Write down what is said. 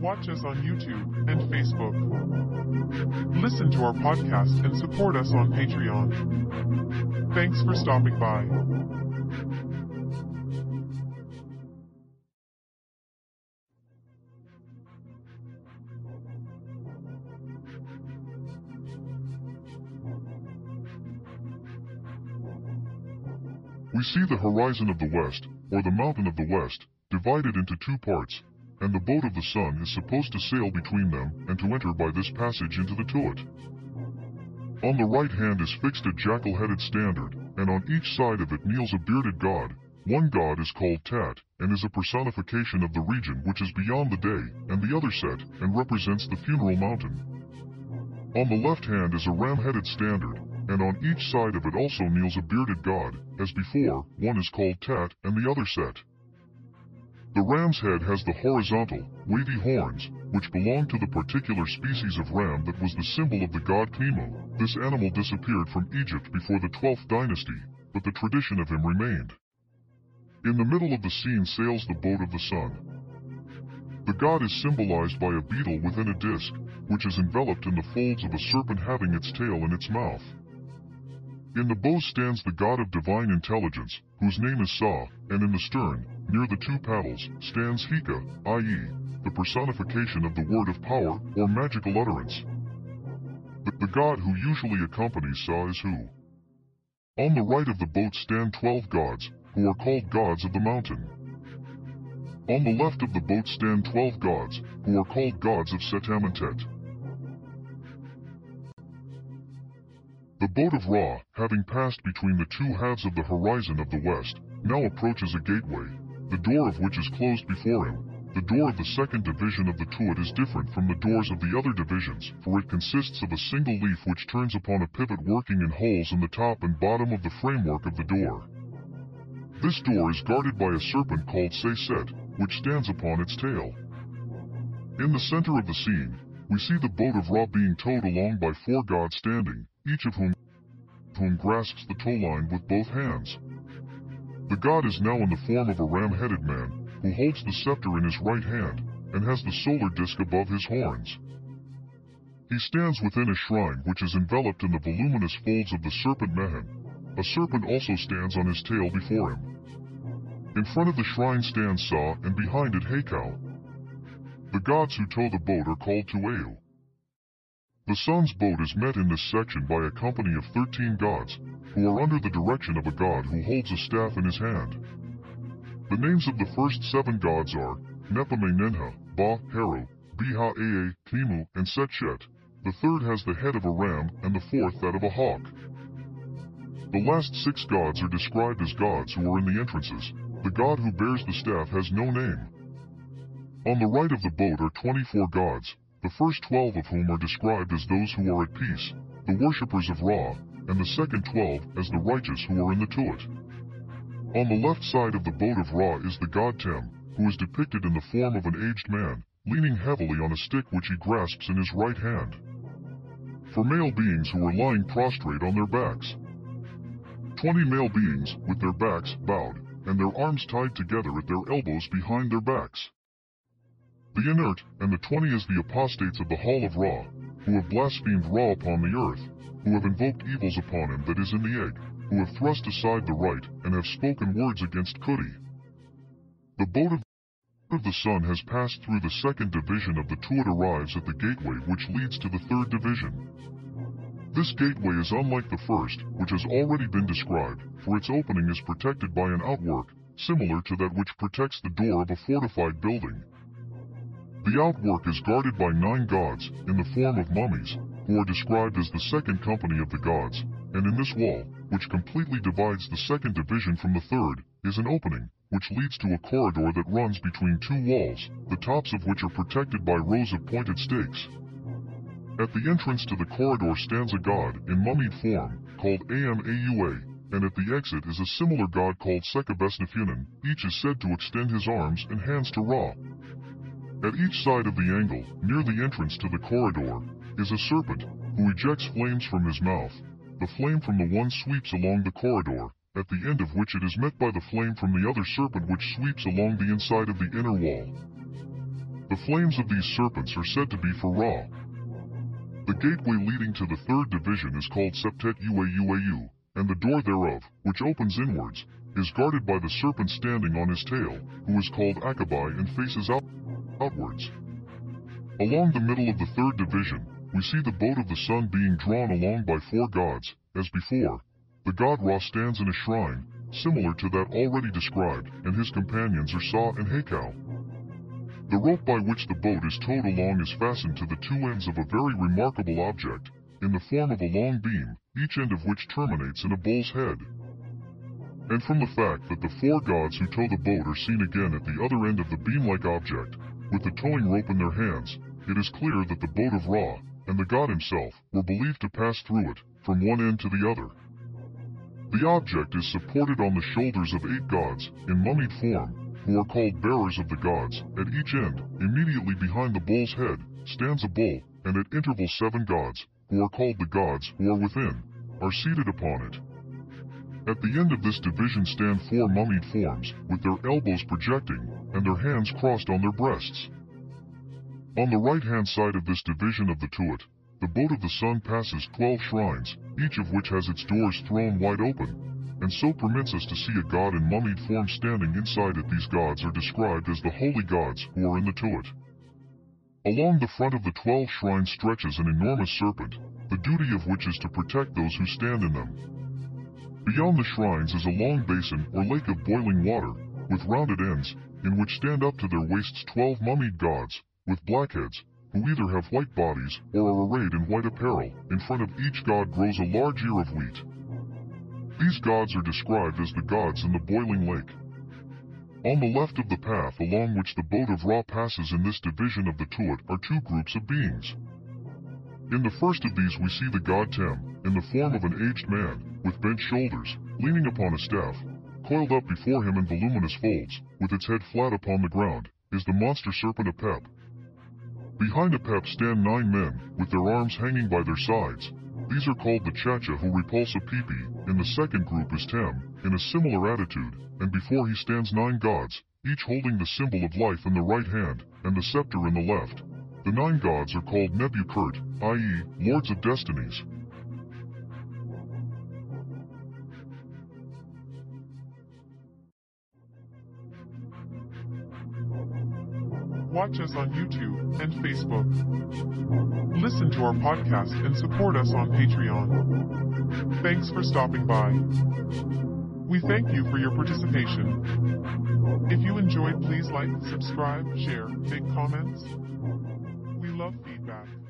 Watch us on YouTube and Facebook. Listen to our podcast and support us on Patreon. Thanks for stopping by. We see the horizon of the west, or the mountain of the west, divided into two parts, and the boat of the sun is supposed to sail between them and to enter by this passage into the Tuat. On the right hand is fixed a jackal-headed standard, and on each side of it kneels a bearded god. One god is called Tat, and is a personification of the region which is beyond the day, and the other Set, and represents the funeral mountain. On the left hand is a ram-headed standard, and on each side of it also kneels a bearded god, as before, one is called Tat, and the other Set. The ram's head has the horizontal, wavy horns, which belong to the particular species of ram that was the symbol of the god Khemu. This animal disappeared from Egypt before the 12th dynasty, but the tradition of him remained. In the middle of the scene sails the boat of the sun. The god is symbolized by a beetle within a disc, which is enveloped in the folds of a serpent having its tail in its mouth. In the bow stands the god of divine intelligence, whose name is Sa, and in the stern, near the two paddles, stands Hika, i.e., the personification of the word of power or magical utterance. The, the god who usually accompanies Sa is Hu. On the right of the boat stand twelve gods, who are called gods of the mountain. On the left of the boat stand twelve gods, who are called gods of. The boat of Ra, having passed between the two halves of the horizon of the west, now approaches a gateway, the door of which is closed before him. The door of the second division of the Tuat is different from the doors of the other divisions, for it consists of a single leaf which turns upon a pivot working in holes in the top and bottom of the framework of the door. This door is guarded by a serpent called Seyset, which stands upon its tail. In the center of the scene, we see the boat of Ra being towed along by four gods standing, each of whom, whom grasps the tow line with both hands. The god is now in the form of a ram-headed man, who holds the scepter in his right hand, and has the solar disk above his horns. He stands within a shrine which is enveloped in the voluminous folds of the serpent Mehen. A serpent also stands on his tail before him. In front of the shrine stands Sa, and behind it Hakau. The gods who tow the boat are called Tueu. The sun's boat is met in this section by a company of thirteen gods, who are under the direction of a god who holds a staff in his hand. The names of the first seven gods are Nepame Nenha, Ba, Heru, Biha Aa, Khemu, and Setchet. The third has the head of a ram, and the fourth that of a hawk. The last six gods are described as gods who are in the entrances. The god who bears the staff has no name. On the right of the boat are 24 gods, the first 12 of whom are described as those who are at peace, the worshippers of Ra, and the second 12 as the righteous who are in the Tuat. On the left side of the boat of Ra is the god Tem, who is depicted in the form of an aged man, leaning heavily on a stick which he grasps in his right hand. For male beings who are lying prostrate on their backs. Twenty male beings, with their backs bowed, and their arms tied together at their elbows behind their backs. The inert, and the twenty is the apostates of the hall of Ra, who have blasphemed Ra upon the earth, who have invoked evils upon him that is in the egg, who have thrust aside the right, and have spoken words against Kuti. The boat of the sun has passed through the second division of the Tuat arrives at the gateway which leads to the third division. This gateway is unlike the first, which has already been described, for its opening is protected by an outwork, similar to that which protects the door of a fortified building. The outwork is guarded by nine gods, in the form of mummies, who are described as the second company of the gods, and in this wall, which completely divides the second division from the third, is an opening, which leads to a corridor that runs between two walls, the tops of which are protected by rows of pointed stakes. At the entrance to the corridor stands a god, in mummied form, called Amaua, and at the exit is a similar god called Sekabesnefunen, each is said to extend his arms and hands to Ra. At each side of the angle, near the entrance to the corridor, is a serpent, who ejects flames from his mouth. The flame from the one sweeps along the corridor, at the end of which it is met by the flame from the other serpent which sweeps along the inside of the inner wall. The flames of these serpents are said to be for Ra. The gateway leading to the third division is called Septet Uauau, and the door thereof, which opens inwards, is guarded by the serpent standing on his tail, who is called Achabai and faces out outwards. Along the middle of the third division, we see the boat of the sun being drawn along by four gods, as before. The god Ra stands in a shrine, similar to that already described, and his companions are Sa and Hakau. The rope by which the boat is towed along is fastened to the two ends of a very remarkable object, in the form of a long beam, each end of which terminates in a bull's head. And from the fact that the four gods who tow the boat are seen again at the other end of the beam-like object, with the towing rope in their hands, it is clear that the boat of Ra, and the god himself, were believed to pass through it, from one end to the other. The object is supported on the shoulders of eight gods, in mummied form, who are called bearers of the gods. At each end, immediately behind the bull's head, stands a bull, and at intervals seven gods, who are called the gods who are within, are seated upon it. At the end of this division stand four mummied forms, with their elbows projecting, and their hands crossed on their breasts. On the right-hand side of this division of the Tuat, the boat of the sun passes twelve shrines, each of which has its doors thrown wide open, and so permits us to see a god in mummied form standing inside it. These gods are described as the holy gods who are in the Tuat. Along the front of the twelve shrines stretches an enormous serpent, the duty of which is to protect those who stand in them. Beyond the shrines is a long basin or lake of boiling water, with rounded ends, in which stand up to their waists twelve mummied gods, with black heads, who either have white bodies or are arrayed in white apparel. In front of each god grows a large ear of wheat. These gods are described as the gods in the boiling lake. On the left of the path along which the boat of Ra passes in this division of the Tuat are two groups of beings. In the first of these we see the god Tem, in the form of an aged man, with bent shoulders, leaning upon a staff, coiled up before him in voluminous folds, with its head flat upon the ground, is the monster serpent Apep, Behind Apep stand nine men, with their arms hanging by their sides. These are called the Chacha who repulse Apipi. In the second group is Tem, in a similar attitude, and before he stands nine gods, each holding the symbol of life in the right hand, and the scepter in the left. The nine gods are called Nebukurt, i.e., Lords of Destinies. Watch us on YouTube and Facebook. Listen to our podcast and support us on Patreon. Thanks for stopping by. We thank you for your participation. If you enjoyed, please like, subscribe, share, make comments. Love feedback.